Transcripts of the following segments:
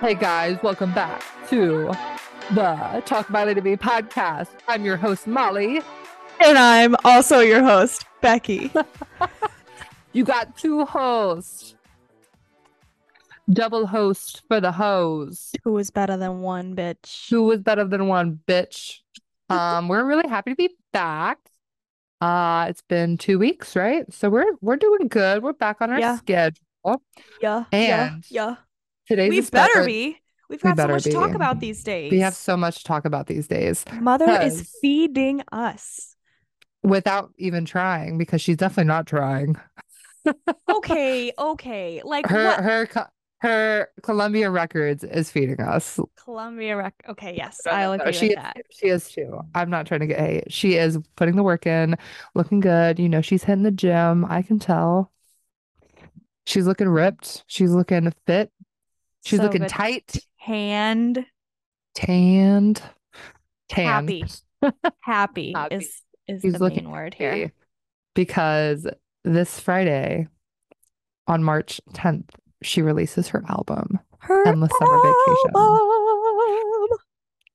Hey guys, welcome back to the Talk About It to Me podcast. I'm your host, Molly. And I'm also your host, Becky. You got two hosts. Double host for the hose. Who is better than one bitch? Who was better than one bitch? Um, we're really happy to be back. Uh, it's been two weeks, right? So we're we're doing good. We're back on our Yeah. schedule. Yeah, And yeah, yeah. Today's we better special- be. We've we got so better much to talk about these days. We have so much to talk about these days Mother is feeding us. without even trying because she's definitely not trying. Okay, okay. Like Her what? her her Columbia Records is feeding us. Columbia rec. Okay, yes, No, no, I'll no, agree she with is that. too. She is too. I'm not trying to get hate. She is putting the work in, looking good. You know, she's hitting the gym. I can tell. She's looking ripped. She's looking fit. She's So looking good. tight, Hand tanned, tanned. happy. Happy Happy. is is She's the looking main word here. because this Friday, on March 10th, she releases her album. Her Endless Summer Vacation. album.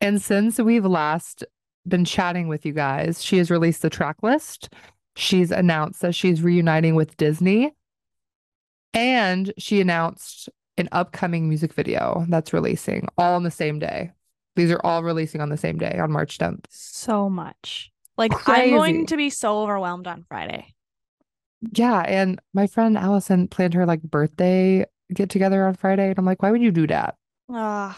And since we've last been chatting with you guys, she has released the track list. She's announced that she's reuniting with Disney. And she announced an upcoming music video that's releasing all on the same day. These are all releasing on the same day on March 10th. So much. Like I'm going to be so overwhelmed on Friday. Yeah. And my friend Allison planned her like birthday get together on Friday. And I'm like, why would you do that? Ugh.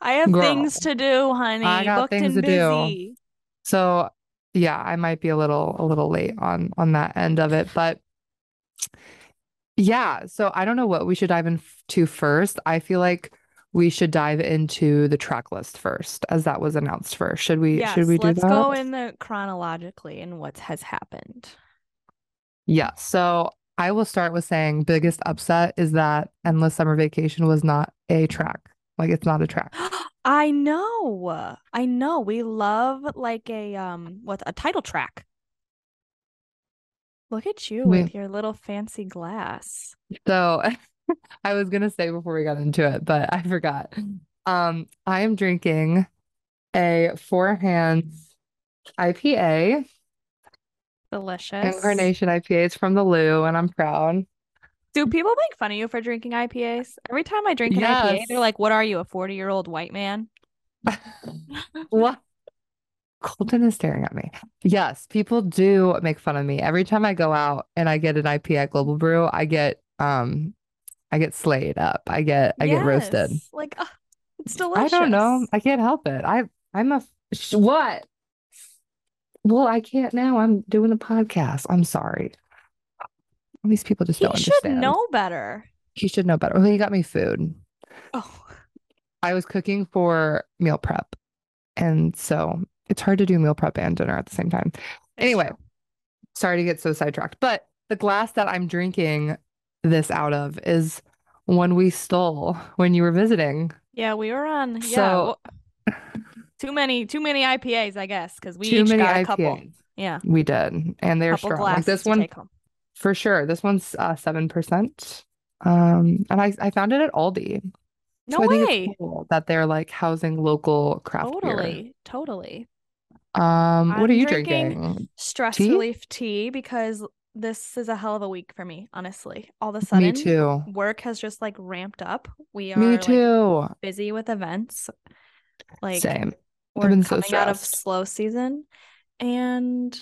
I have Girl, things to do, honey. I got Booked things and to do. So yeah, I might be a little a little late on on that end of it, but yeah, so I don't know what we should dive into first. I feel like we should dive into the track list first, as that was announced first. Should we Yes, should we do that? let's go in the chronologically and what has happened. Yeah, so I will start with saying biggest upset is that Endless Summer Vacation was not a track. Like it's not a track. I know. I know. We love like a um what a title track. Look at you with your little fancy glass. So I was gonna say before we got into it, but I forgot. Um, I am drinking a Four Hands IPA, Delicious. Incarnation IPA. It's from the Lou, and I'm proud. Do people make fun of you for drinking IPAs? Every time I drink an IPA, they're like, "What are you, a 40-year-old white man?" What? Colton is staring at me. Yes, people do make fun of me. Every time I go out and I get an IPA at Global Brew, I get um I get slayed up. I get I get roasted. Like, it's delicious. I don't know. I can't help it. I I'm a sh- what? Well, I can't now. I'm doing the podcast. I'm sorry. These people just He don't should understand. know better. He should know better. Well, he got me food. Oh, I was cooking for meal prep, and so it's hard to do meal prep and dinner at the same time. Anyway, sorry to get so sidetracked, but the glass that I'm drinking this out of is one we stole when you were visiting. Yeah, we were on. Yeah, So- well, too many, too many IPAs, I guess, because we each got a couple. Yeah, We did, and they're strong. Like this one. For sure. This one's uh seven percent. Um, and I I found it at Aldi. No So way. cool that they're like housing local craft beer. Totally, totally, Um, what are you drinking drinking? Stress Tea? relief tea because this is a hell of a week for me, honestly. All of a sudden, Me too. work has just like ramped up. We are Me like too. busy with events. Like Same. we're been so coming out of slow season, and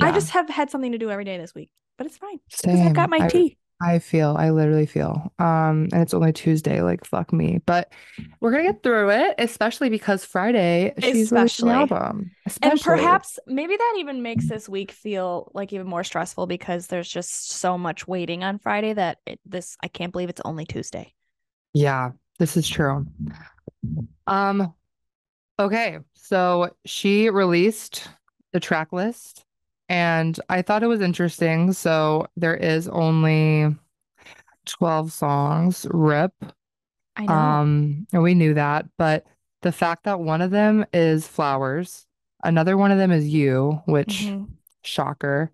I just have had something to do every day this week. But it's fine because I've got my I, tea. I feel, I literally feel. Um, and it's only Tuesday, like fuck me. But we're gonna get through it, especially because Friday she's releasing Especially. the album. And perhaps maybe that even makes this week feel like even more stressful because there's just so much waiting on Friday that it, this I can't believe it's only Tuesday. Yeah, this is true. Um, okay, so she released the track list, and I thought it was interesting. So there is only 12 songs, rip. I know. Um, and we knew that, but the fact that one of them is Flowers, another one of them is You, which Mhm. shocker.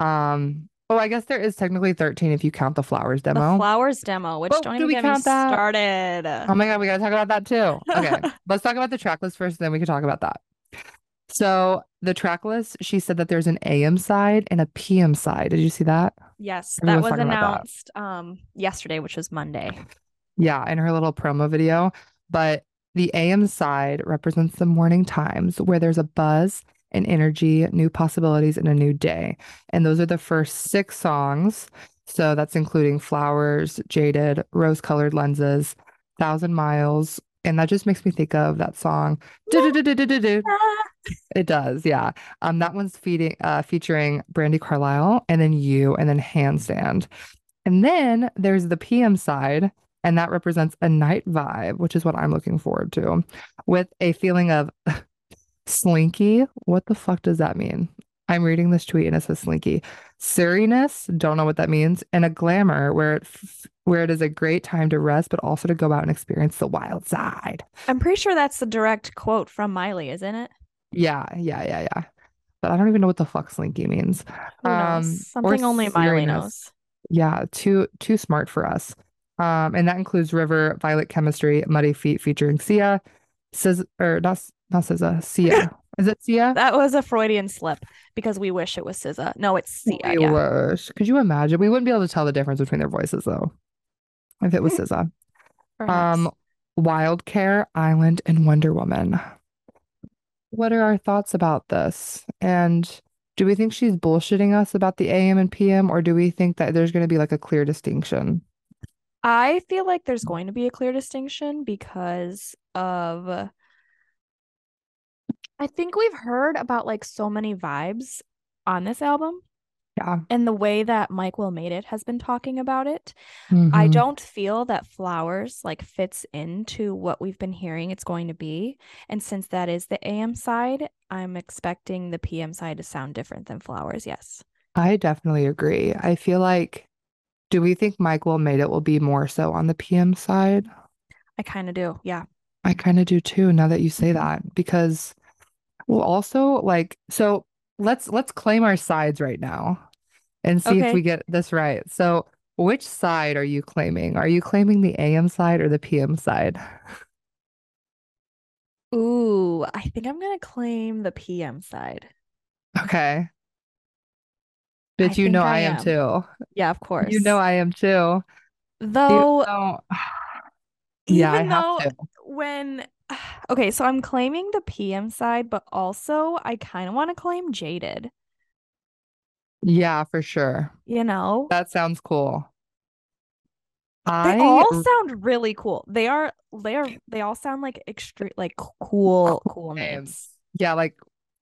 Um, Oh, I guess there is technically 13 if you count the flowers The demo. flowers demo, which Oh, don't do even we get me count that? started. Oh my God, we gotta talk about that too. Okay, let's talk about the track list first, then we can talk about that. So the track list, she said that there's an AM side and a PM side. Did you see that? Yes, that was about that. announced um yesterday, which was Monday. Yeah, in her little promo video. But the AM side represents the morning times where there's a buzz and energy, new possibilities, and a new day. And those are the first six songs. So that's including Flowers, Jaded, Rose Colored Lenses, Thousand Miles. And that just makes me think of that song. It does, yeah. Um, that one's feeding, uh, featuring Brandi Carlile, and then you, and then Handstand. And then there's the PM side, and that represents a night vibe, which is what I'm looking forward to, with a feeling of slinky. What the fuck does that mean? I'm reading this tweet and it says slinky. Surriness, don't know what that means, and a glamour where it f- where it is a great time to rest, but also to go out and experience the wild side. I'm pretty sure that's the direct quote from Miley, isn't it? Yeah, yeah, yeah, yeah. But I don't even know what the fuck slinky means. Who knows? Um, Something only Miley knows. Yeah, too too smart for us. Um, and that includes River, Violet Chemistry, Muddy Feet featuring Sia, or not not SZA, Sia. Is it Sia? That was a Freudian slip because we wish it was SZA. No, it's Sia. We Yeah. wish. Could you imagine? We wouldn't be able to tell the difference between their voices though. If it was SZA. perhaps. Um, Wildcard, Island, and Wonder Woman. What are our thoughts about this? And do we think she's bullshitting us about the AM and PM, or do we think that there's going to be like a clear distinction? I feel like there's going to be a clear distinction because of I think we've heard about like so many vibes on this album Yeah. and the way that Mike Will Made It has been talking about it. I Mhm. don't feel that Flowers like fits into what we've been hearing it's going to be. And since that is the AM side, I'm expecting the PM side to sound different than Flowers. Yes. I definitely agree. I feel like, do we think Mike Will Made It will be more so on the PM side? I kind of do. Yeah. I kind of do too, now that you say that, because well, also like, so let's let's claim our sides right now and see if we get this right. So, which side are you claiming? Are you claiming the AM side or the PM side? Ooh, I think I'm going to claim the PM side. Okay. I you know I I am am. too? Yeah, of course. You know I am too. Even Though, though, yeah, I even have though to. when okay, so I'm claiming the PM side, but also I kind of want to claim Jaded. Yeah, for sure. You know, That sounds cool. they I all sound really cool. They are, they are, they all sound like extreme, like cool, cool names. Yeah, like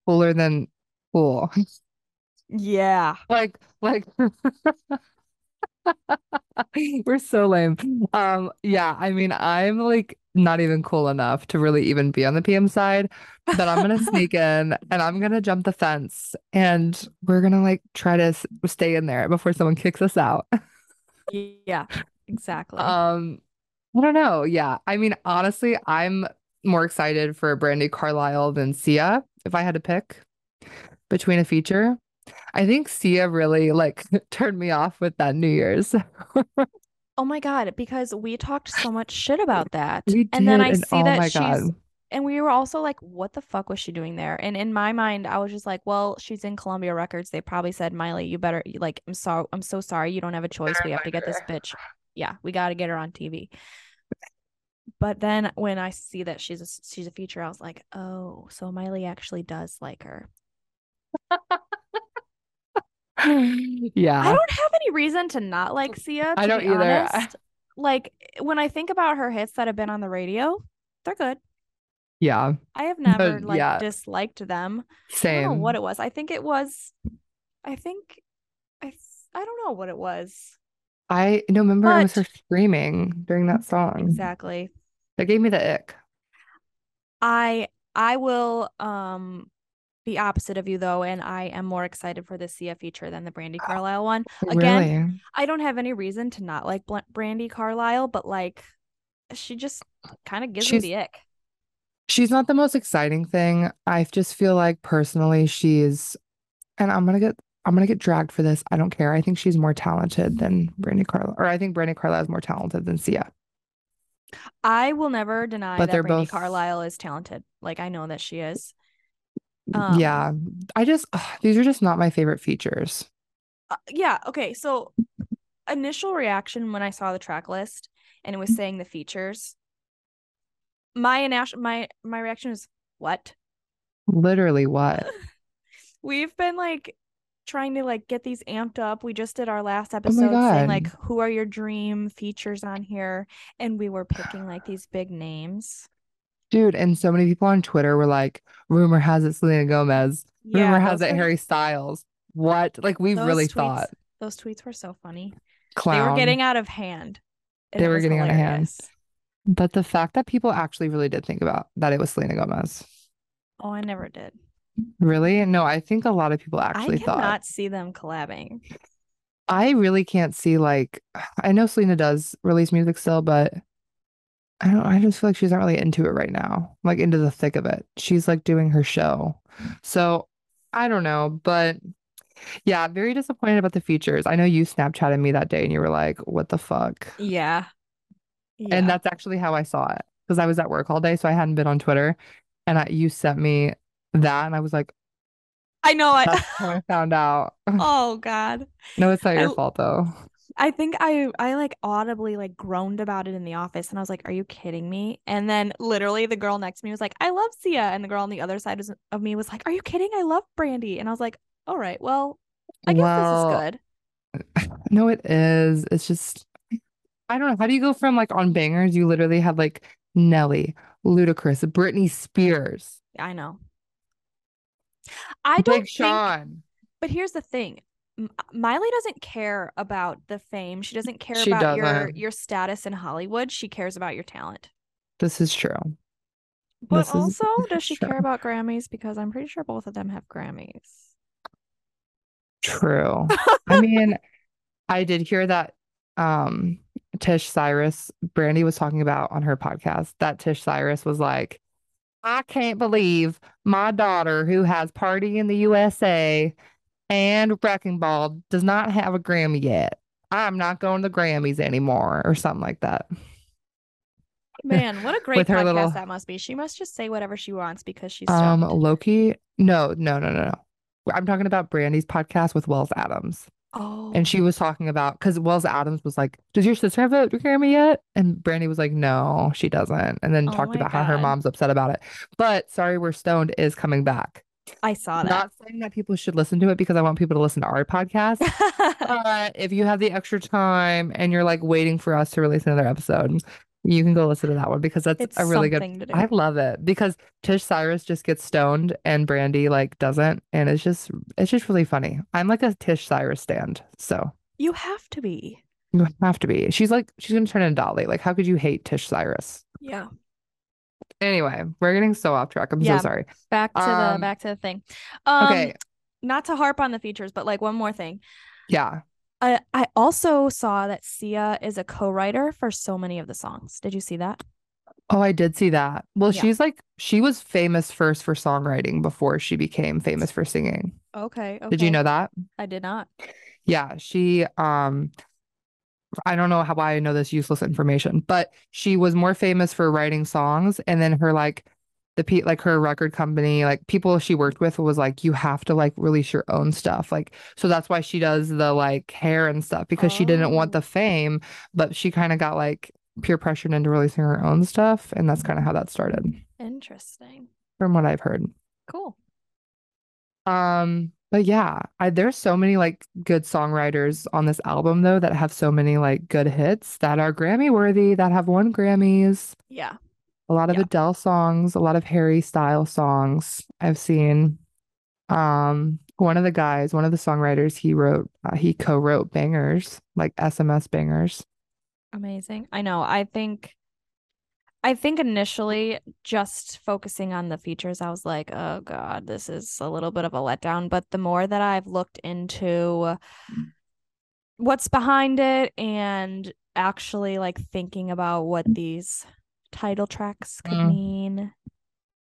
cooler than cool. Yeah. Like like we're so lame. Um yeah, I mean I'm like not even cool enough to really even be on the PM side, but I'm gonna sneak in and I'm gonna jump the fence and we're gonna like try to s- stay in there before someone kicks us out. Yeah, exactly. Um I don't know. Yeah. I mean honestly, I'm more excited for Brandi Carlile than Sia if I had to pick between a feature. I think Sia really like turned me off with that New Year's. oh my God, because we talked so much shit about that. We And then did, I and see oh that she's God. and we were also like, what the fuck was she doing there? And in my mind, I was just like, well, she's in Columbia Records. They probably said, Miley, you better like, I'm sorry, I'm so sorry. You don't have a choice. We have to get this bitch. Yeah, we got to get her on TV. But then when I see that she's a she's a feature, I was like, oh, so Miley actually does like her. I don't have any reason to not like Sia, I to don't be either. honest. Like when I think about her hits that have been on the radio, they're good. Yeah. I have never But like yeah, disliked them. I don't know what it was. I think it was I think I I don't know what it was. I no remember it was her screaming during that song. exactly. That gave me the ick. I I will um be opposite of you though, and I am more excited for the Sia feature than the Brandi ah, Carlile one. Again, Really? I don't have any reason to not like Brandi Carlile, but like she just kind of gives me the ick. she's not the most exciting thing. I just feel like personally she's and I'm gonna get I'm gonna get dragged for this. I don't care. I think she's more talented than brandi Carlile, or I think brandi Carlile is more talented than Sia. I will never deny But that they're both- Carlile is talented. Like I know that she is. Yeah, I just ugh, these are just not my favorite features. Uh, yeah, okay. So initial reaction when I saw the track list and it was saying the features, my my my reaction was what? Literally, what? We've been like trying to like get these amped up. We just did our last Oh episode saying like who are your dream features on here and we were picking like these big names. Dude, and so many people on Twitter were like, rumor has it Selena Gomez, rumor has it Harry Styles. What? Like we really tweets- thought those tweets were so funny. clown. They were getting out of hand. and They were getting out of hand. But the fact that people actually really did think about that it was Selena Gomez. Oh, I never did. Really? No, I think a lot of people I actually cannot thought. see them collabing. I really can't see like I know Selena does release music still, but I don't I just feel like she's not really into it right now. Like into the thick of it. She's like doing her show. So I don't know, but yeah, very disappointed about the features. I know you Snapchatted me that day and you were like, what the fuck? Yeah. And that's actually how I saw it because I was at work all day, so I hadn't been on Twitter. And I, you sent me that, and I was like, I know. I I found out. oh God. No, it's not I- your fault though. I think I I like audibly like groaned about it in the office and I was like, "Are you kidding me?" And then literally the girl next to me was like, "I love Sia," and the girl on the other side was- of me was like, "Are you kidding? I love Brandi." And I was like, "All right, well, I guess Well, this is good." No, it is. It's just, I don't know. How do you go from like on Bangerz? You literally had like Nelly, Ludacris, Britney Spears, I know. I don't Big think, Sean. but here's the thing. M- Miley doesn't care about the fame. She doesn't care She about your doesn't. your status in Hollywood. She cares about your talent. This is true. But This also, this does she true. care about Grammys? Because I'm pretty sure both of them have Grammys. True. I mean, I did hear that um Tish Cyrus, Brandi was talking about on her podcast that Tish Cyrus was like, I can't believe my daughter who has Party in the USA and Wrecking Ball does not have a Grammy yet. I'm not going to the Grammys anymore or something like that. Man, what a great podcast little- that must be. She must just say whatever she wants because she's Um, stoned. Loki, no, no, no, no, no. I'm talking about Brandi's podcast with Wells Adams. oh, And she was talking about because Wells Adams was like, Does your sister have a Grammy yet? And Brandi was like, No, she doesn't. And then Oh talked about how her mom's upset about it. But Sorry We're Stoned is coming back. I saw that. Not saying that people should listen to it because I want people to listen to our podcast. but if you have the extra time and you're like waiting for us to release another episode, you can go listen to that one because that's it's a really good. something to do. I love it because Tish Cyrus just gets stoned and Brandi like doesn't, and it's just it's just really funny. I'm like a Tish Cyrus stand, so. You have to be. You have to be. She's like, she's gonna turn into Dolly. Like, how could you hate Tish Cyrus? Yeah. Anyway, we're getting so off track. I'm Yeah. so sorry. Back to the Um, back to the thing. Um Okay. not to harp on the features, but like one more thing. Yeah. I I also saw that Sia is a co-writer for so many of the songs. Did you see that? Oh, I did see that. Well, Yeah. she's like, she was famous first for songwriting before she became famous for singing. Okay. Did you know that? I did not. Yeah, she um I don't know how why I know this useless information, but she was more famous for writing songs and then her like the pe like her record company, like people she worked with was like you have to like release your own stuff. Like so that's why she does the like hair and stuff because she didn't want Oh. the fame, but she kind of got like peer pressured into releasing her own stuff and that's kind of how that started Interesting. from what I've heard. Cool. Um, but yeah, I there's so many like good songwriters on this album though that have so many like good hits that are Grammy worthy, that have won Grammys. Yeah. A lot of Yeah. Adele songs, a lot of Harry Styles songs I've seen. Um, one of the guys, one of the songwriters, he wrote, uh, he co-wrote bangers, like SMS Bangerz. Amazing. I know. I think I think initially just focusing on the features, I was like, oh God, this is a little bit of a letdown. But the more that I've looked into what's behind it and actually like thinking about what these title tracks could Mm. mean,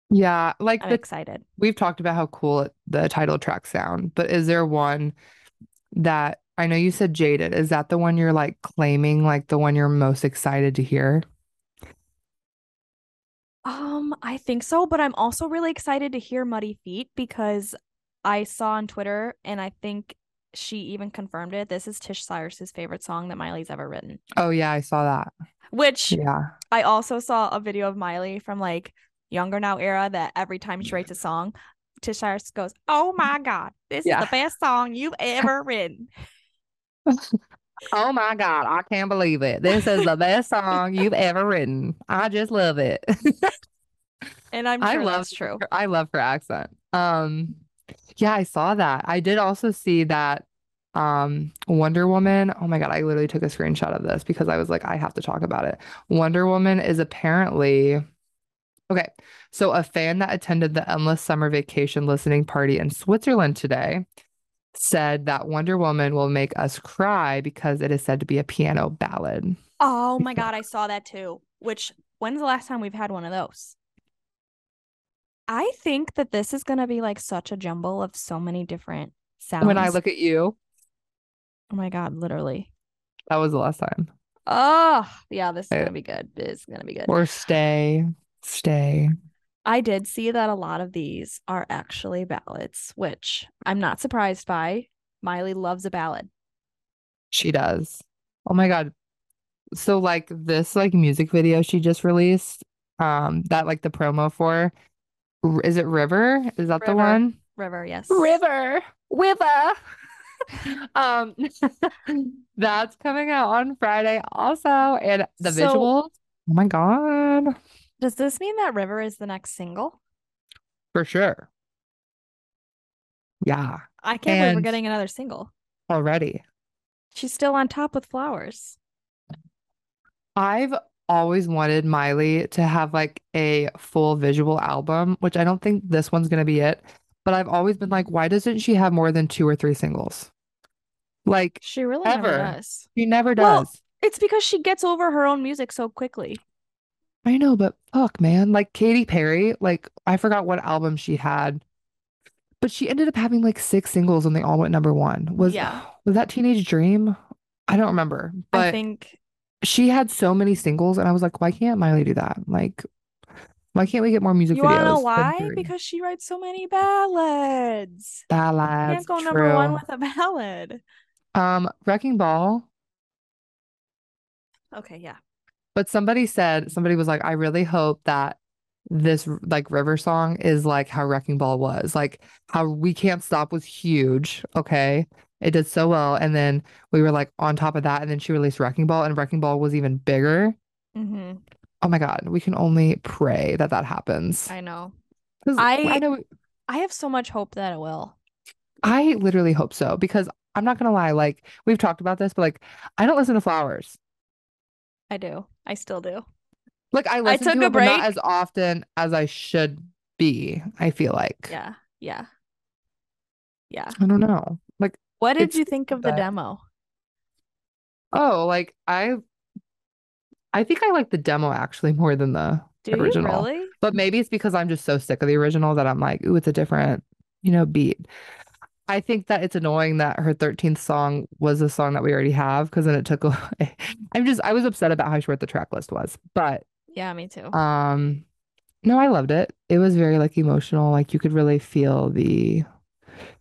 Yeah, like I'm the excited. we've talked about how cool the title track sound, but is there one that I know you said Jaded. Is that the one you're like claiming like the one you're most excited to hear? Um, I think so, but I'm also really excited to hear Muddy Feet because I saw on Twitter and I think she even confirmed it. This is Tish Cyrus's favorite song that Miley's ever written. Oh yeah, I saw that. Which Yeah. I also saw a video of Miley from like Younger Now era that every time she writes a song, Tish Cyrus goes, "Oh my God, this Yeah. is the best song you've ever written." Oh my God, I can't believe it. This is the best song you've ever written. I just love it. And I'm I love that's true. her- I love her accent. Um, yeah, I saw that. I did also see that um Wonder Woman. Oh my God, I literally took a screenshot of this because I was like, I have to talk about it. Wonder Woman is apparently okay. So a fan that attended the Endless Summer Vacation listening party in Switzerland today said that Wonder Woman will make us cry because it is said to be a piano ballad. Oh my God, I saw that too. Which when's the last time we've had one of those? I think that this is gonna be like such a jumble of so many different sounds. When I look at you, oh my God, literally. that was the last time. Oh, yeah, this is gonna be good. This is gonna be good. Or stay, stay. I did see that a lot of these are actually ballads, which I'm not surprised by. Miley loves a ballad. She does. Oh my God. So like this like music video she just released, um, that like the promo for, is it River? Is that the one? River, yes. River. River. Um, that's coming out on Friday also. And the So- visuals, oh my God, Does this mean that River is the next single? for sure. Yeah, I can't believe we're getting another single. already. She's still on top with flowers. I've always wanted Miley to have like a full visual album, which I don't think this one's gonna be it. But I've always been like, why doesn't she have more than two or three singles? Like, She really never does. she never Well- does. It's because she gets over her own music so quickly. I know, but fuck, man. Like Katy Perry, like I forgot what album she had, but she ended up having like six singles and they all went number one. Was Yeah. was that Teenage Dream? I don't remember, But I think she had so many singles, and I was like, why can't Miley do that? Like, why can't we get more music you videos? know why? Because she writes so many ballads. Ballads, Can't go number one with a ballad. Um, Wrecking Ball. Okay, yeah. But somebody said, somebody was like, I really hope that this like River song is like how Wrecking Ball was. Like how We Can't Stop was huge. Okay. It did so well. And then we were like on top of that. And then she released Wrecking Ball, and Wrecking Ball was even bigger. hmm Oh my God. We can only pray that that happens. I know. I- I know I have so much hope that it will. I literally hope so because I'm not gonna lie, like we've talked about this, but like I don't listen to Flowers. I do. I still do. Like I listen took to a it, but not as often as I should be. I feel like Yeah. Yeah. Yeah. I don't know. Like What did you think of the demo? oh, like I, I think I like the demo actually more than the Do you original. really? But maybe it's because I'm just so sick of the original that I'm like, ooh, it's a different, you know, beat. I think that it's annoying that her 13th song was a song that we already have because then it took away. I'm just I was upset about how short the track list was. But Yeah, me too. um no, I loved it. It was very like emotional. Like you could really feel the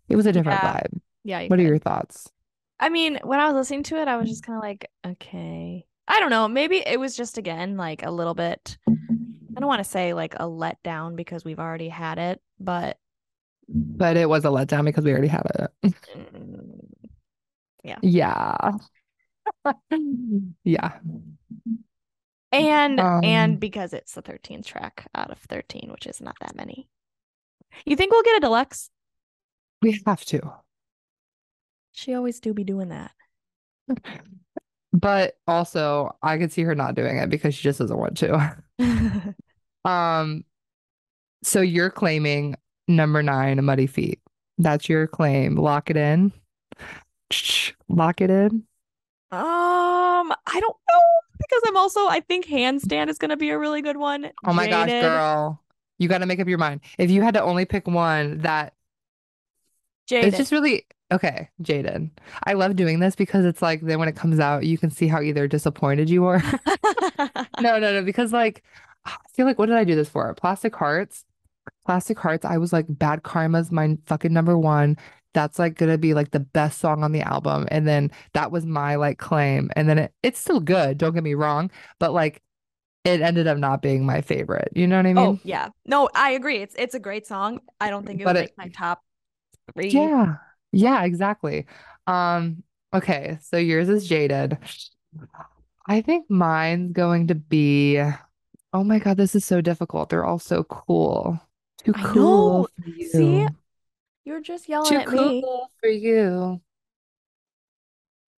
it was a different Yeah, vibe. yeah. What are your thoughts? I mean, when I was listening to it, I was just kind of like, okay. I don't know. Maybe it was just again like a little bit. I don't want to say like a letdown because we've already had it, but But it was a letdown because we already had it. yeah. Yeah. Yeah. and Um, and because it's the 13th track out of 13, which is not that many. You think we'll get a deluxe? We have to. She always do be doing that. But also, I could see her not doing it because she just doesn't want to. Um, so you're claiming number nine, a Muddy Feet. That's your claim. Lock it in. Lock it in. Um, I don't know because I'm also I think handstand is gonna be a really good one. Oh my gosh, girl. You got to make up your mind. If you had to only pick one that Jaded. it's just really okay, Jaded. I love doing this because it's like then when it comes out, you can see how either disappointed you are. No, no, no, because like I feel like what did I do this for? Plastic Hearts. Plastic Hearts, I was like Bad Karma's my fucking number one. That's like gonna be like the best song on the album. And then that was my like claim. And then it, it's still good, don't get me wrong, but like it ended up not being my favorite. You know what I mean? oh yeah. No, I agree. It's it's a great song. I don't think it But would it- make my top three. Yeah. Yeah, exactly. Um, okay, so yours is Jaded. I think mine's going to be, oh my God, this is so difficult. They're all so cool. Too cool for you. See? You're just yelling Too at me. cool for you.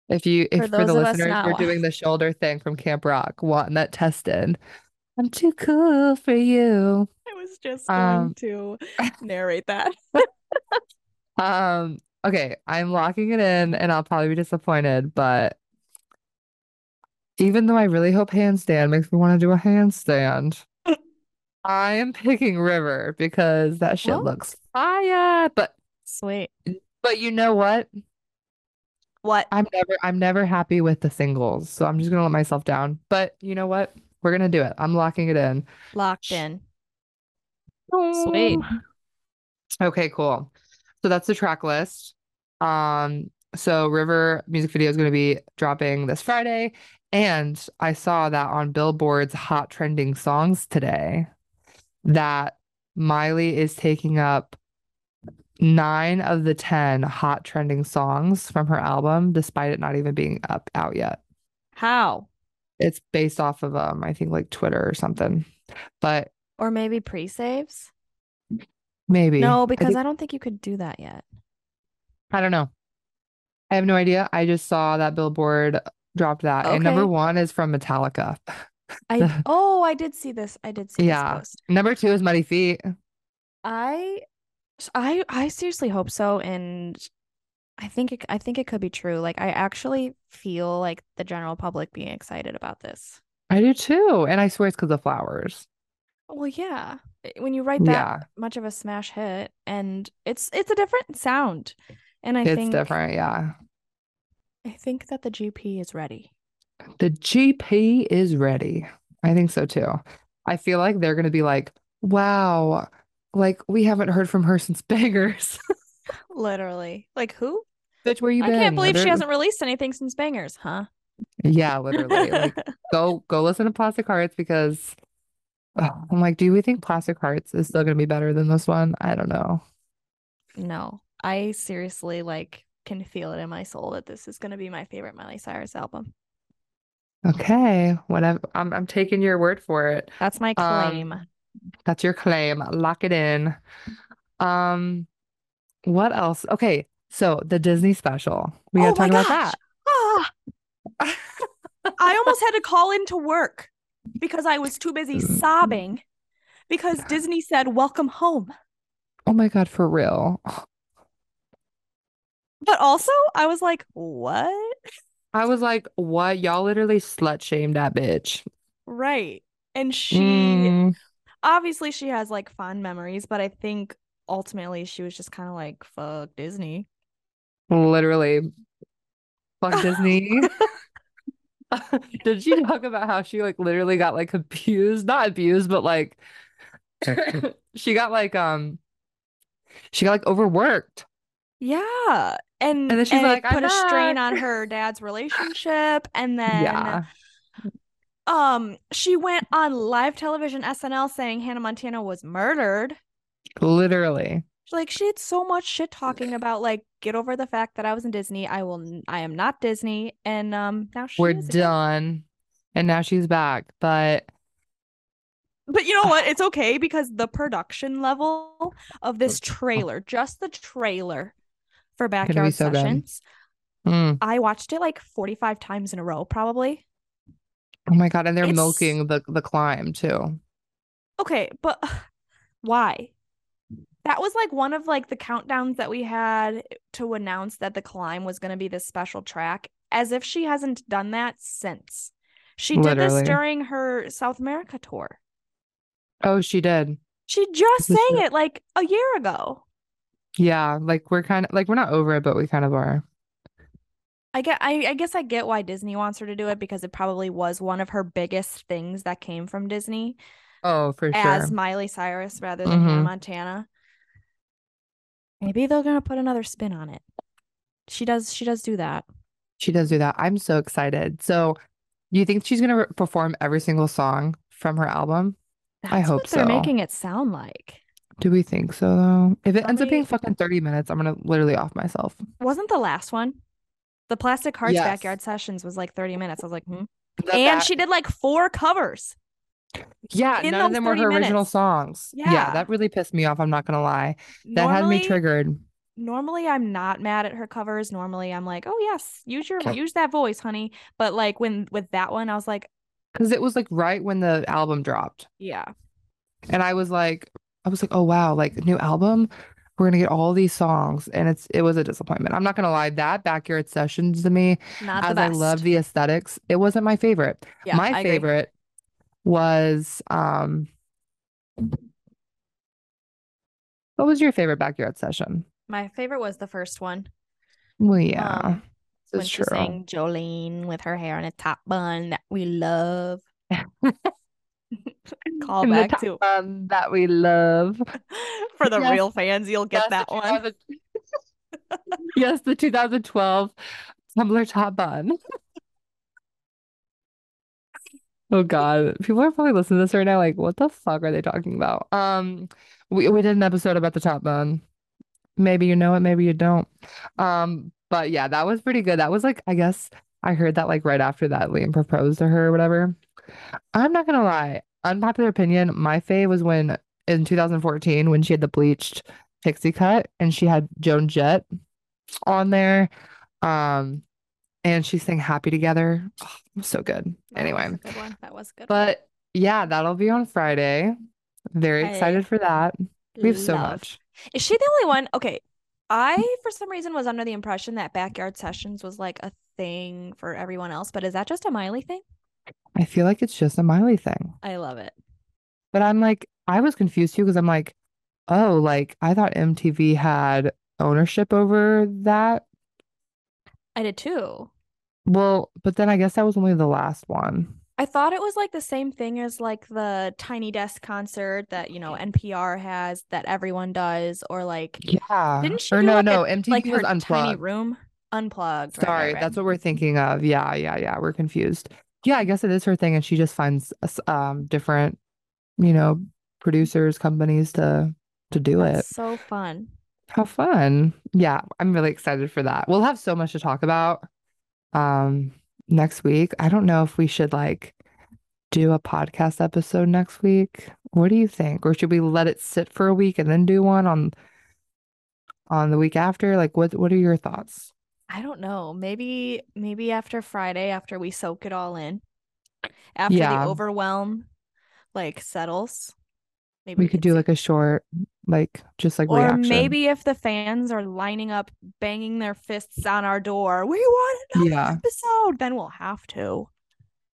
If you, if For for the those of us listeners, we're doing the shoulder thing from Camp Rock, one that tested. I'm too cool for you. I was just Um, to narrate that. Um, okay, I'm locking it in and I'll probably be disappointed, but even though I really hope handstand makes me want to do a handstand, I am picking River because that shit looks fire. But Sweet. but you know what? What? I'm never I'm never happy with the singles, so I'm just gonna let myself down. But you know what? We're gonna do it. I'm locking it in. Locked in. Sweet. Okay, cool. So that's the track list. Um, so River music video is going to be dropping this Friday, and I saw that on Billboard's hot trending songs today that Miley is taking up nine of the 10 hot trending songs from her album, despite it not even being up out yet. How? It's based off of um, I think like Twitter or something. But Or maybe pre-saves? maybe. No, I because think- I don't think you could do that yet. I don't know. I have no idea. I just saw that Billboard dropped that. And number one is from Metallica. I oh, I did see this. I did see this Yeah. Number two is Muddy Feet. I I I seriously hope so and I think it, I think it could be true. Like I actually feel like the general public being excited about this. I do too. And I swear it's because of flowers. Well, yeah. eh, When you write that Yeah, much of a smash hit and it's it's a different sound. And I it's think different. Yeah. I think that the GP is ready. The GP is ready. I think so too. I feel like they're going to be like, wow, like we haven't heard from her since Bangerz. Literally. Like who? Bitch, where you I been? can't believe she hasn't released anything since Bangerz, huh? Yeah, literally. Like go go listen to Plastic Hearts because oh, I'm like, do we think Plastic Hearts is still going to be better than this one? I don't know. No. I seriously like can feel it in my soul that this is going to be my favorite Miley Cyrus album. Okay, whatever. I'm I'm taking your word for it. That's my claim. Um, that's your claim. Lock it in. Um, what else? Okay, so the Disney special. We Oh gotta my talk about Ah, that. I almost had to call into work because I was too busy Mm. sobbing because Disney said, Welcome home. Oh my God, for real. But also, I was like, What? I was like, what? Y'all literally slut shamed that bitch. Right. And she Mm, obviously she has like fond memories, but I think ultimately she was just kind of like, Fuck Disney. literally. Fuck Disney. Did she talk about how she like literally got like abused? Not abused, but like she got like um she got like overworked. Yeah. And, And then she's and like, "I'm put a strain on her dad's relationship. And then Yeah. um she went on live television SNL saying Hannah Montana was murdered. Literally. Like she had so much shit talking about like get over the fact that I was in Disney. I will I am not Disney and um now We're done. And now she's back. But But you know what? It's okay because the production level of this trailer, just the trailer for Backyard so. Sessions, mm, I watched it like 45 times in a row probably. oh my God. And they're It's- milking the the climb too. Okay, but why? That was like one of like the countdowns that we had to announce that the climb was going to be this special track, as if she hasn't done that since. She did this during her South America tour. Oh, she did. She just sang it like a year ago. Yeah, like we're kind of like we're not over it, but we kind of are. I get I, I guess I get why Disney wants her to do it because it probably was one of her biggest things that came from Disney Oh, for sure. as. Miley Cyrus rather than Hannah hmm Montana. Maybe they're gonna put another spin on it. She does she does do that. She does do that. I'm so excited. So, do you think she's gonna re perform every single song from her album? I hope what they're so. making it sound like. Do we think so though? If it ends up being fucking 30 minutes, I'm gonna literally off myself. wasn't the last one? The Plastic Hearts Yes. Backyard Sessions was like 30 minutes. I was like, hmm. That And that she did like four covers yeah, in none of them were 30 her original songs. Yeah, Yeah. that really pissed me off. I'm not gonna lie. That had me triggered. normally I'm not mad at her covers. Normally I'm like, oh yes, use your use that voice, honey. But like when with that one, I was like, Because it was like right when the album dropped. yeah, And I was like, I was like, oh wow, like new album. We're gonna get all these songs, and it's it was a disappointment. I'm not gonna lie, that backyard sessions to me, not as I love the aesthetics, it wasn't my favorite. Yeah, My I agree. favorite was um, what was your favorite backyard session? My favorite was the first one. Well, yeah, Um, when she true. sang Jolene with her hair in a top bun that we love. Call In back to one that we love. for the Yes, real fans, you'll get yes, that one. yes, the 2012 Tumblr top bun. Oh God, people are probably listening to this right now, like, what the fuck are they talking about? Um, we we did an episode about the top bun. Maybe you know it, maybe you don't. Um, but yeah, that was pretty good. That was like, I guess I heard that like right after that Liam proposed to her or whatever. I'm not gonna lie, unpopular opinion, my fave was when in 2014 when she had the bleached pixie cut and she had Joan Jett on there. Um, and she sang Happy Together. Oh, so good. That Anyway, was a good one. That was good one. but yeah, that'll be on Friday. Very I excited for that. We have so much. Is she the only one? Okay. I, for some reason, was under the impression that backyard sessions was like a thing for everyone else, but is that just a Miley thing? I feel like it's just a Miley thing. I love it. But I'm like, I was confused too because I'm like, oh, like I thought MTV had ownership over that. I did too. Well, but then I guess that was only the last one. I thought it was like the same thing as like the Tiny Desk concert that, you know, NPR has that everyone does, or like, Yeah. didn't she Or no, like no, a MTV like was her tiny room? Unplugged. Right, Sorry, right, that's what we're thinking of. Yeah, yeah, yeah. We're confused. Yeah, I guess it is her thing, and she just finds um different, you know, producers, companies to to do it. So fun. How fun. Yeah, I'm really excited for that. We'll have so much to talk about um next week. I don't know if we should like do a podcast episode next week. What do you think? Or should we let it sit for a week and then do one on on the week after? Like what what are your thoughts? I don't know. Maybe maybe after Friday, after we soak it all in, after the overwhelm like settles, maybe we we could could do see. like a short like just like Or reaction. maybe if the fans are lining up, banging their fists on our door, we want another Yeah, episode, then we'll have to.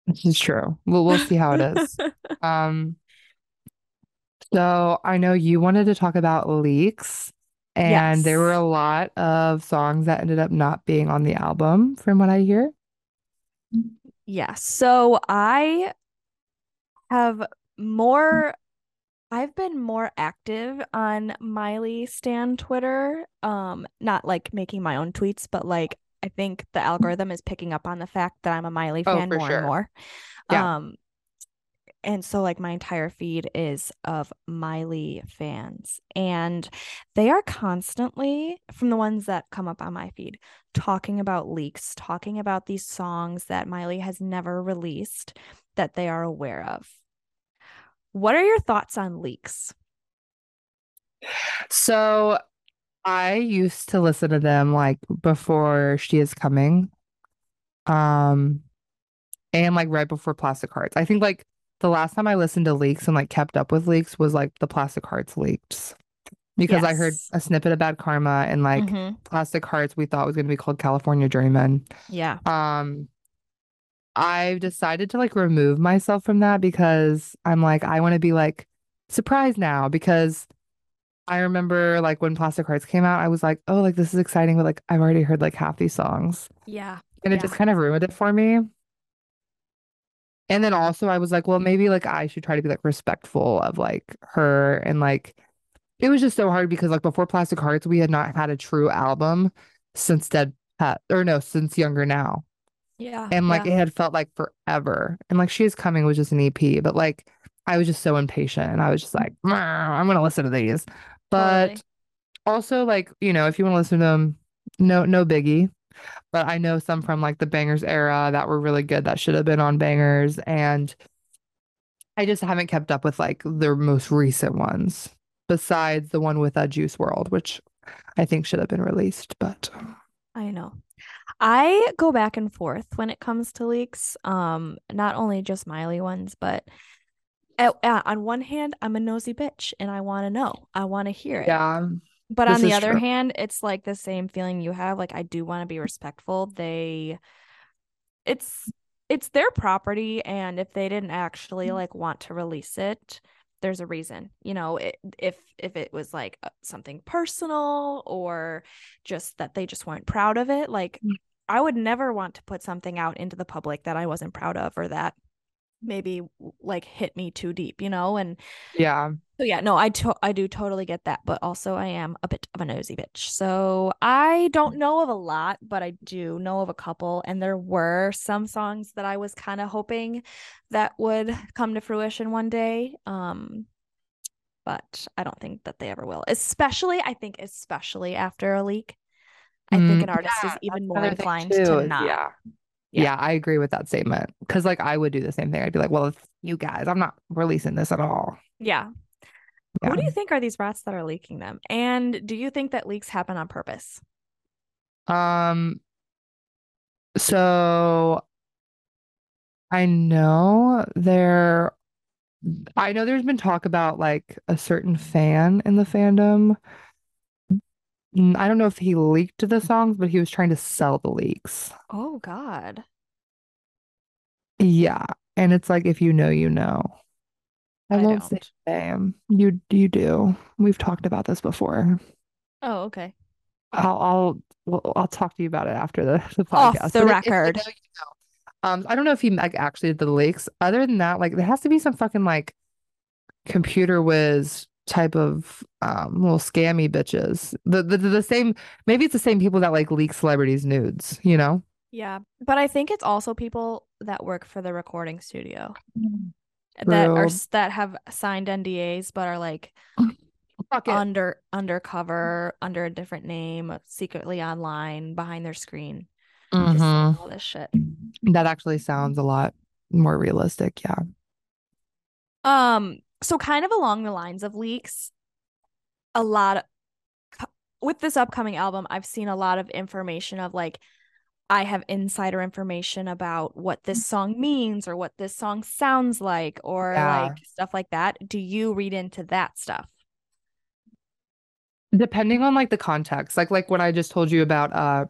this is true. We'll we'll see how it is. Um So I know you wanted to talk about leaks, and there were a lot of songs that ended up not being on the album, from what I hear. Yes. So I have more I've been more active on Miley Stan Twitter. Um, not like making my own tweets, but like I think the algorithm is picking up on the fact that I'm a Miley Oh, fan for more and more. Yeah. Um, and so like my entire feed is of Miley fans, and they are constantly, from the ones that come up on my feed, talking about leaks, talking about these songs that Miley has never released that they are aware of. What are your thoughts on leaks? So I used to listen to them like before She Is Coming, um, and like right before Plastic Hearts. I think like the last time I listened to leaks and like kept up with leaks was like the Plastic Hearts leaks because I heard a snippet of Bad Karma and like Mm-hmm. Plastic Hearts we thought was gonna be called California Dreamin'. Yeah. Um, I've decided to like remove myself from that because I'm like, I want to be like surprised now because I remember like when Plastic Hearts came out, I was like, oh, like this is exciting, but like I've already heard like half these songs. Yeah. And it Yeah. just kind of ruined it for me. And then also I was like, well, maybe like I should try to be like respectful of like her and like it was just so hard because like before Plastic Hearts, we had not had a true album since Dead Pet or no, since Younger Now. Yeah. And like yeah. it had felt like forever. And like She Is Coming was just an EP, but like I was just so impatient and I was just like, I'm gonna listen to these. But Totally. also like, you know, if you want to listen to them, no no biggie. But I know some from like the Bangerz era that were really good that should have been on Bangerz. And I just haven't kept up with like their most recent ones, besides the one with uh, Juice WRLD, which I think should have been released. But I know. I go back and forth when it comes to leaks. Um, not only just Miley ones, but uh, uh, on one hand, I'm a nosy bitch and I want to know. I want to hear it. yeah, But this on the other true. hand, it's like the same feeling you have. Like I do want to be respectful. They it's it's their property and if they didn't actually like want to release it, there's a reason. You know, it, if if it was like uh, something personal or just that they just weren't proud of it, like Mm. I would never want to put something out into the public that I wasn't proud of or that maybe like hit me too deep, you know? And yeah. so yeah, no, I to- I do totally get that, but also I am a bit of a nosy bitch. So I don't know of a lot, but I do know of a couple, and there were some songs that I was kind of hoping that would come to fruition one day. Um, but I don't think that they ever will. Especially, I think, especially after a leak, I think Mm, an artist is even more inclined to not. yeah. Yeah. Yeah, I agree with that statement. Because like I would do the same thing. I'd be like, well, if you guys, I'm not releasing this at all. Yeah. Yeah. Who do you think are these rats that are leaking them? And do you think that leaks happen on purpose? Um, so I know there I know there's been talk about like a certain fan in the fandom. I don't know if he leaked the songs, but he was trying to sell the leaks. Oh God. Yeah. And it's like if you know, you know. I I won't say don't. name. You you do. We've talked about this before. Oh, okay. I'll I'll well, I'll talk to you about it after the, the Off podcast. the But if- if you record. know, you know. Um, I don't know if he like actually did the leaks. Other than that, like there has to be some fucking like computer whiz type of um little scammy bitches. The, the the same maybe it's the same people that like leak celebrities' nudes, you know? Yeah, but I think it's also people that work for the recording studio that are that have signed NDAs but are like under undercover under a different name, secretly online behind their screen, Mhm. all this shit. That actually sounds a lot more realistic, yeah. Um, so kind of along the lines of leaks, a lot of, with this upcoming album, I've seen a lot of information of like I have insider information about what this song means or what this song sounds like or Yeah. like stuff like that. Do you read into that stuff? Depending on like the context, like like when I just told you about uh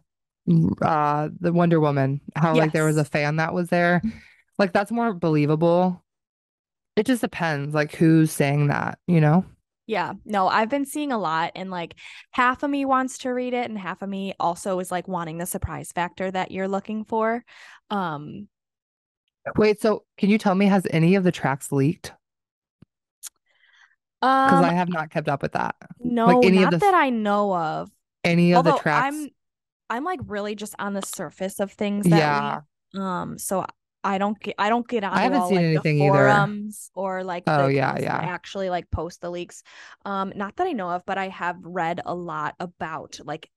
uh the Wonder Woman, how like there was a fan that was there. Like that's more believable. It just depends like who's saying that, you know? Yeah, no, I've been seeing a lot, and like half of me wants to read it, and half of me also is like wanting the surprise factor that you're looking for. Um, Wait, so can you tell me has any of the tracks leaked? Because um, I have not kept up with that. no, any of not the that I know of. Any of the tracks? I'm, I'm like really just on the surface of things that Yeah. we, um, so I don't get, I don't get onto haven't all seen like the anything either. forums or like the Oh, yeah, yeah. actually like post the leaks. Um, not that I know of, but I have read a lot about like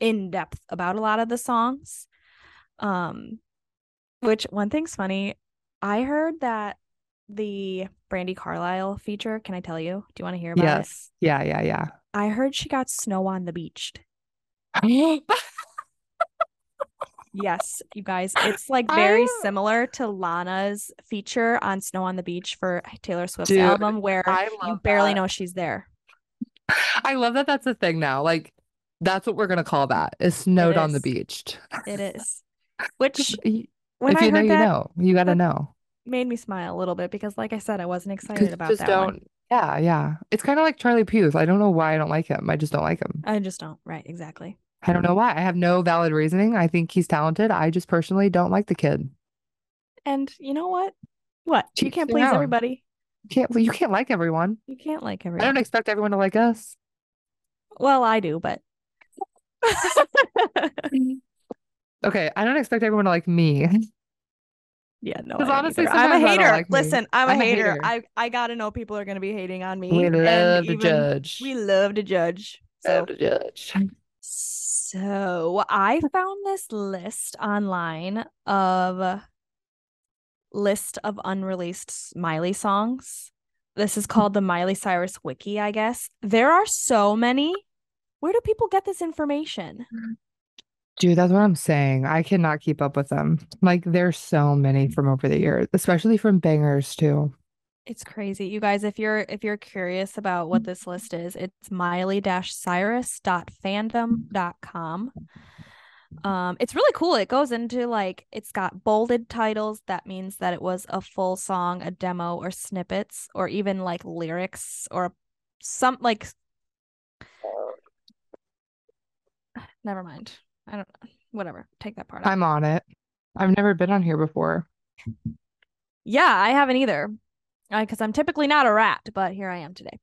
in depth about a lot of the songs. Um, which one thing's funny, I heard that the Brandi Carlile feature. Can I tell you? Do you want to hear about it? Yes. Yeah, yeah, yeah. I heard she got snow on the beach. Yes, you guys, it's like very I- similar to Lana's feature on Snow on the Beach for Taylor Swift's Dude, album, where I you barely that. know she's there. I love that that's a thing now. Like that's what we're gonna call that. Is snowed on the beach. It is. Which, when if I you know, heard you know. You gotta know. made me smile a little bit because, like I said, I wasn't excited about Just that don't one. Yeah, yeah. It's kind of like Charlie Puth. I don't know why I don't like him. I just don't like him. I just don't. Right, exactly. I don't know why. I have no valid reasoning. I think he's talented. I just personally don't like the kid. And you know what? What? You can't please everybody. You can't, well, you can't like everyone. You can't like everyone. I don't expect everyone to like us. Well, I do, but Okay, I don't expect everyone to like me. yeah, no. I 'Cause don't honestly. I'm a sometimes I don't hater. like. Listen, I'm a I'm a hater. hater. I I gotta know people are gonna be hating on me. We love to judge. we love to judge. So Love to judge. So I found this list online of list of unreleased Miley songs. This is called the Miley Cyrus Wiki, I guess. There are so many. Where do people get this information? Dude, that's what I'm saying. I cannot keep up with them. Like, there's so many from over the years, especially from Bangerz too. It's crazy. You guys, if you're if you're curious about what this list is, it's miley-cyrus.fandom.com. Um, it's really cool. It goes into like it's got bolded titles. That means that it was a full song, a demo, or snippets, or even like lyrics or some like never mind. I don't whatever. Take that part out. I'm on it. I've never been on here before. Yeah, I haven't either. Because I'm typically not a rat, but here I am today.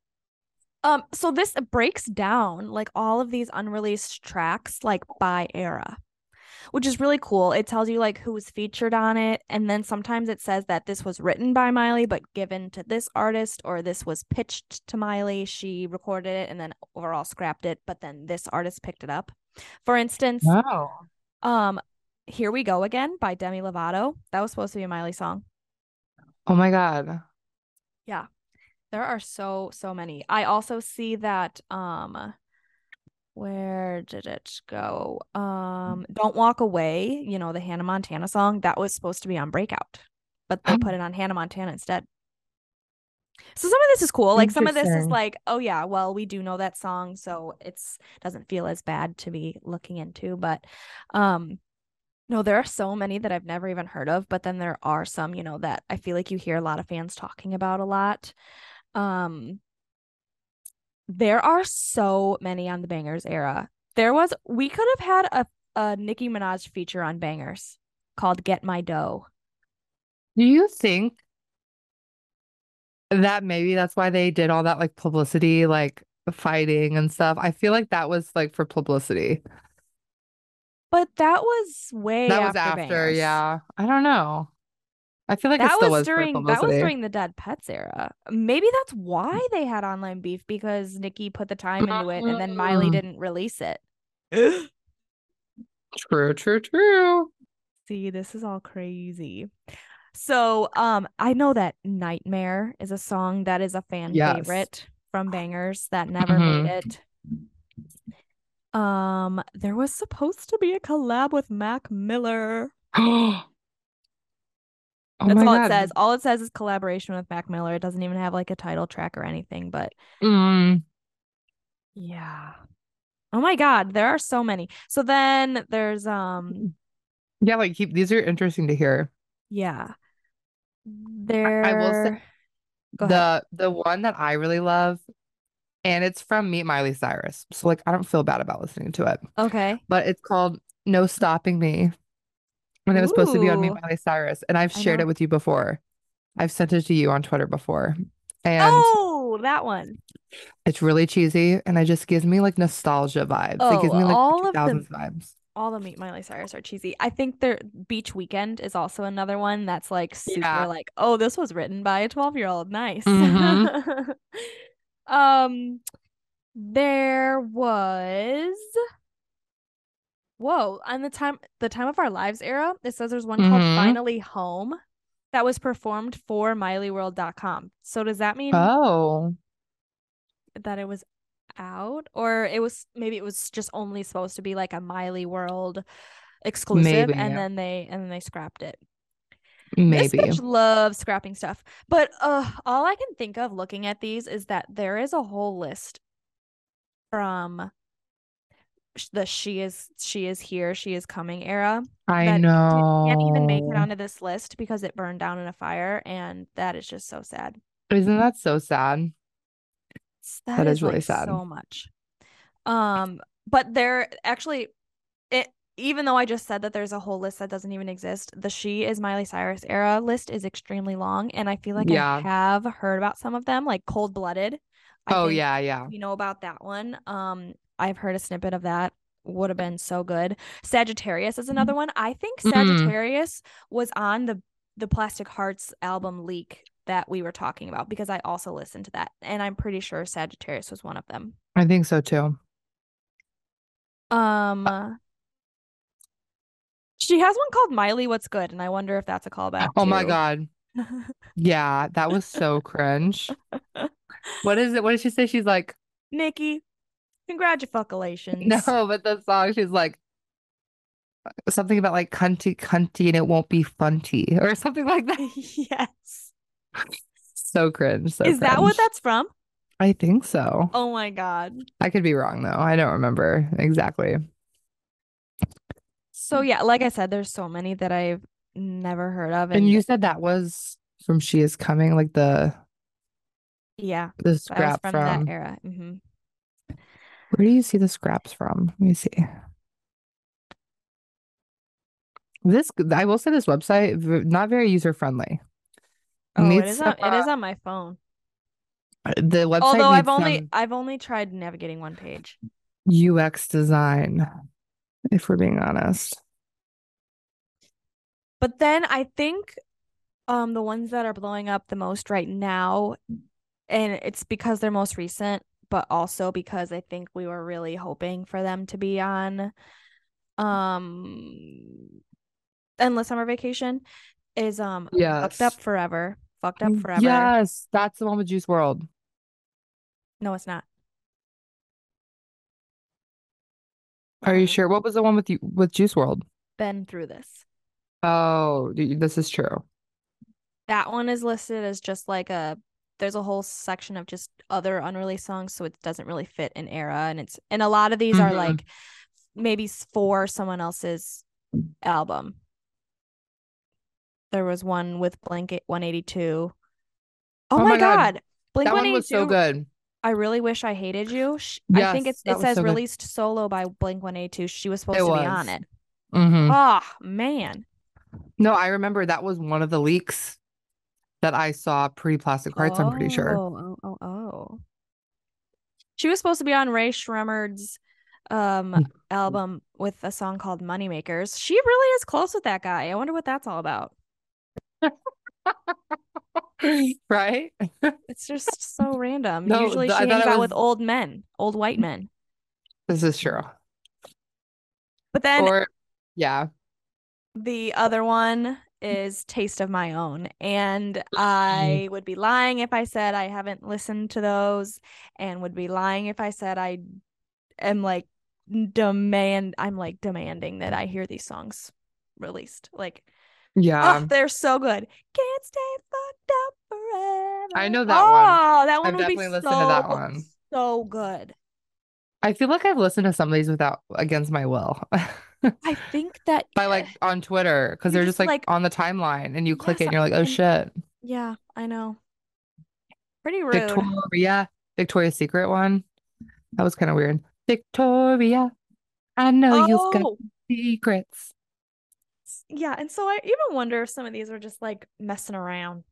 Um, so this breaks down like all of these unreleased tracks like by era, which is really cool. It tells you like who was featured on it, and then sometimes it says that this was written by Miley but given to this artist, or this was pitched to Miley. She recorded it and then overall scrapped it, but then this artist picked it up. For instance, Oh. um, Here We Go Again by Demi Lovato. That was supposed to be a Miley song. Oh my God. There are so so many. I also see that um where did it go? Um Don't Walk Away, you know, the Hannah Montana song, that was supposed to be on Breakout, but they put it on Hannah Montana instead. So some of this is cool. Like some of this is like, oh yeah, well, we do know that song, so it's doesn't feel as bad to be looking into, but um no, there are so many that I've never even heard of, but then there are some, you know, that I feel like you hear a lot of fans talking about a lot. Um, there are so many on the Bangerz era. There was we could have had a a Nicki Minaj feature on Bangerz called Get My Dough. Do you think that maybe that's why they did all that like publicity, like fighting and stuff? I feel like that was like for publicity. But that was way That was after after, Bangerz. yeah. I don't know. I feel like it That still was was during that was during the Dead Petz era. Maybe that's why they had online beef because Nicki put the time into it and then Miley Mm. didn't release it. True, true, true. See, this is all crazy. So, um, I know that Nightmare is a song that is a fan Yes. favorite from Bangerz that never Mhm. made it. Um, there was supposed to be a collab with Mac Miller. Oh That's all God. it says. All it says is collaboration with Mac Miller. It doesn't even have like a title track or anything, but Mm. yeah. Oh my God, there are so many. So then there's um Yeah, like keep these are interesting to hear. yeah. There I will say There Go ahead. The the one that I really love, and it's from Meet Miley Cyrus. So like I don't feel bad about listening to it. Okay. But it's called No Stopping Me. And it was supposed to be on Meet Ooh. Miley Cyrus. And I've shared it with you before. I've sent it to you on Twitter before. And Oh, that one. it's really cheesy and it just gives me like nostalgia vibes. It gives Oh, me like all the of the vibes. all the Meet Miley Cyrus are cheesy. I think their Beach Weekend is also another one that's like super Yeah. like, oh, this was written by a 12-year-old. Nice. Mhm. um there was Whoa, on the time the time of our lives era, it says there's one called Mhm. Finally Home that was performed for MileyWorld.com. So does that mean Oh. that it was out or it was maybe it was just only supposed to be like a Miley World exclusive Maybe. and then they and then they scrapped it. Maybe. This bitch loves scrapping stuff. But uh all I can think of looking at these is that there is a whole list from the she is she is here, she is coming era I know. can't even make it onto this list because it burned down in a fire and that is just so sad. Isn't that so sad? that, That is, is really like, sad. so much. Um, but there actually even though I just said that there's a whole list that doesn't even exist, the She is Miley Cyrus era list is extremely long, and I feel like Yeah. I have heard about some of them, like Cold Blooded. Oh yeah, yeah. we know about that one. Um, I've heard a snippet of that. Would have been so good. Sagittarius is another one. I think Mm. Sagittarius was on the the Plastic Hearts album leak that we were talking about because I also listened to that, and I'm pretty sure Sagittarius was one of them. I think so too. Um, she has one called Miley What's Good, and I wonder if that's a callback. Oh my. God. Yeah, that was so cringe. What is it? What did she say? She's like, Nicki, congratulations. no, but the song, she's like something about like cunty cunty and it won't be funty or something like that. yes. So cringe. So Is that what that's from? I think so. Oh my god. I could be wrong though. I don't remember exactly. So yeah, like I said, there's so many that I've never heard of, and, And you said that was from She Is Coming, like the yeah, the scrap from, from. that era. hmm Where do you see the scraps from? Let me see. This I will say this website not very user friendly. Oh, it is on it is uh, on my phone. the website Although I've only I've only tried navigating one page. UX design, if we're being honest. But then I think um the ones that are blowing up the most right now, and it's because they're most recent, but also because I think we were really hoping for them to be on um Endless Summer Vacation is um Fucked Up Forever. Fucked Up Forever. Yes, that's the one with Juice WRLD. No, it's not. Are you sure? What was the one with you with Juice WRLD? Been through this. Oh, this is true. That one is listed as just like a there's a whole section of just other unreleased songs, so it doesn't really fit an era. And it's and a lot of these are Mhm. like maybe for someone else's album. There was one with Blink 182. Oh, Oh my my God. God. Blink That one was so good. I really wish I hated you. Sh- I think it's it says so released solo by Blink 182. She was supposed It to be on was. it. hmm Oh man. No, I remember that was one of the leaks that I saw pre-Plastic Hearts, I'm pretty sure. Oh, oh, oh, oh. She was supposed to be on Rae Sremmurd's um Mm. album with a song called Moneymakers. She really is close with that guy. I wonder what that's all about. Right? It's just so random. No, Usually she hangs out was- with old men, old white men. This is true. But then Or yeah. the other one is Taste of My Own. And I mm-hmm. would be lying if I said I haven't listened to those, and would be lying if I said I am like demand I'm like demanding that I hear these songs released. Like, Yeah. oh, they're so good. Can't stay fucked up forever. I know that one. Oh, that one I've would be definitely listened to that so, one. So good. I feel like I've listened to some of these without against my will. I think that By like on Twitter, because they're just, just like, like- on the timeline and you click Yes, it and you're like, oh shit. yeah, I know. Pretty rude. Victoria, Victoria's Secret one. That was kind of weird. Victoria, I know you've got Oh, secrets. Yeah. And so I even wonder if some of these were just like messing around.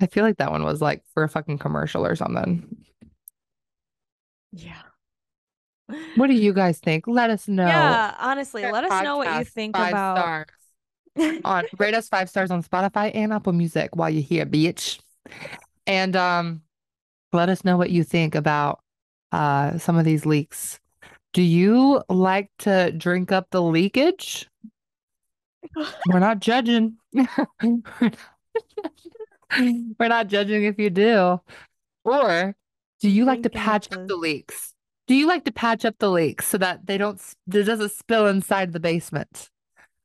I feel like that one was like for a fucking commercial or something. Yeah. What do you guys think? Let us know. Yeah, honestly, let us know what you think five about stars on rate us five stars on Spotify and Apple Music while you're here, bitch. And um, let us know what you think about uh some of these leaks. Do you like to drink up the leakage? We're not judging. We're not judging if you do. Or do you like to patch up the- leaks? Do you like to patch up the leaks so that they don't, it doesn't spill inside the basement?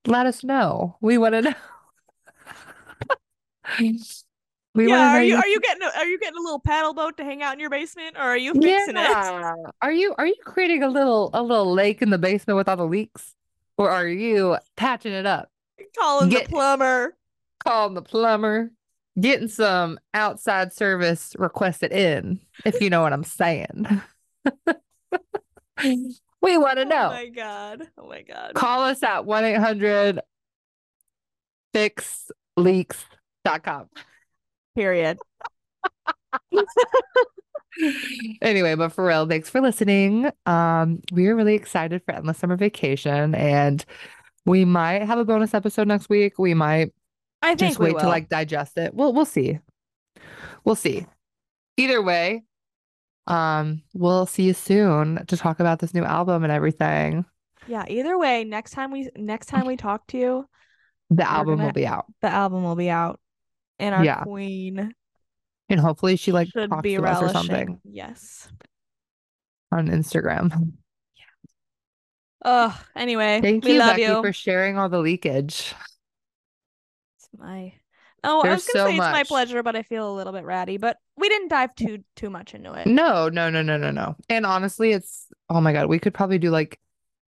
Let us know. We want to know. We want to yeah, are you are you getting a, are you getting a little paddle boat to hang out in your basement or are you fixing it? Are you are you creating a little a little lake in the basement with all the leaks? Or are you patching it up? Calling Get- the plumber. Calling the plumber, getting some outside service requested in, if you know what I'm saying. we want to oh know. Oh my god. Oh my god. Call us at 1 800 fixleaks.com. Period. anyway, but for real, thanks for listening. Um, we are really excited for Endless Summer Vacation and we might have a bonus episode next week. We might I think just wait will. to like digest it. We'll we'll see. We'll see. Either way, um, we'll see you soon to talk about this new album and everything. yeah, either way, next time we next time we talk to you, The album will gonna- be out. the album will be out. And our Yeah. queen And hopefully she like should talks be to us or something Yes. on Instagram. Yeah. Oh, anyway, Thank we you, love Becky, you. for sharing all the leakage. It's my Oh, I was gonna so say it's my pleasure, but I feel a little bit ratty. But we didn't dive too too much into it. No, no, no, no, no, no. And honestly, it's oh my God, we could probably do like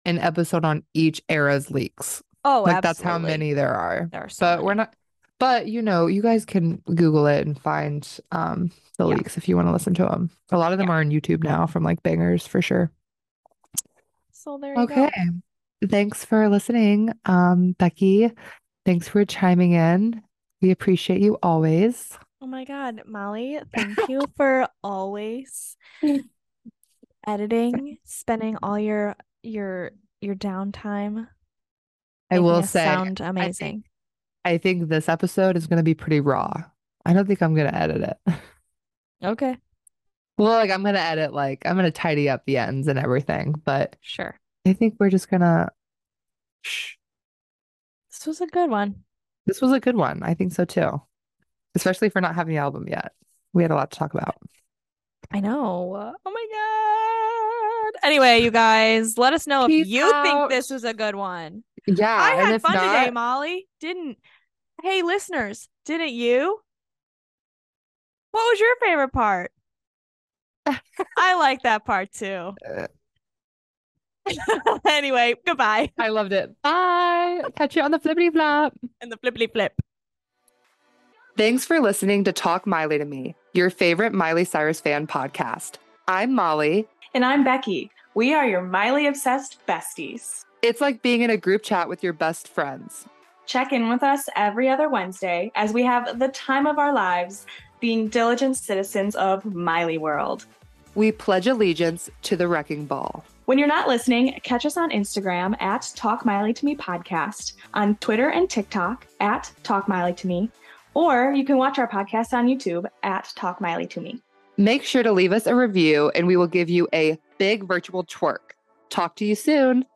an episode on each era's leaks. Oh, Like that's how many there are. There are so But we're not but you know, you guys can Google it and find um the Yeah. leaks if you want to listen to them. A lot of them Yeah. are on YouTube now from like Bangerz for sure. So there you go. Okay. Thanks for listening. Um, Becky, thanks for chiming in. We appreciate you always. Oh my God, Molly, thank you for always editing, spending all your your your downtime. I will say, sound amazing. I think this episode is going to be pretty raw. I don't think I'm going to edit it. Okay, Well, like I'm going to edit, like I'm going to tidy up the ends and everything, but sure. I think we're just going to. This was a good one. This was a good one. I think so too. Especially for not having the album yet. We had a lot to talk about. I know. Oh my God. Anyway, you guys, let us know if Peace you think this was a good one. Yeah. I had if fun today, Molly. Didn't. Hey, listeners, didn't you? What was your favorite part? I like that part too. Uh. anyway, goodbye. I loved it. Bye. Catch you on the flippity flop. And the flippity flip. Thanks for listening to Talk Miley to Me, your favorite Miley Cyrus fan podcast. I'm Molly. And I'm Becky. We are your Miley obsessed besties. It's like being in a group chat with your best friends. Check in with us every other Wednesday as we have the time of our lives being diligent citizens of Miley World. We pledge allegiance to the wrecking ball. When you're not listening, catch us on Instagram at Talk Miley to Me Podcast, on Twitter and TikTok at Talk Miley to Me, or you can watch our podcast on YouTube at Talk Miley to Me. Make sure to leave us a review and we will give you a big virtual twerk. Talk to you soon.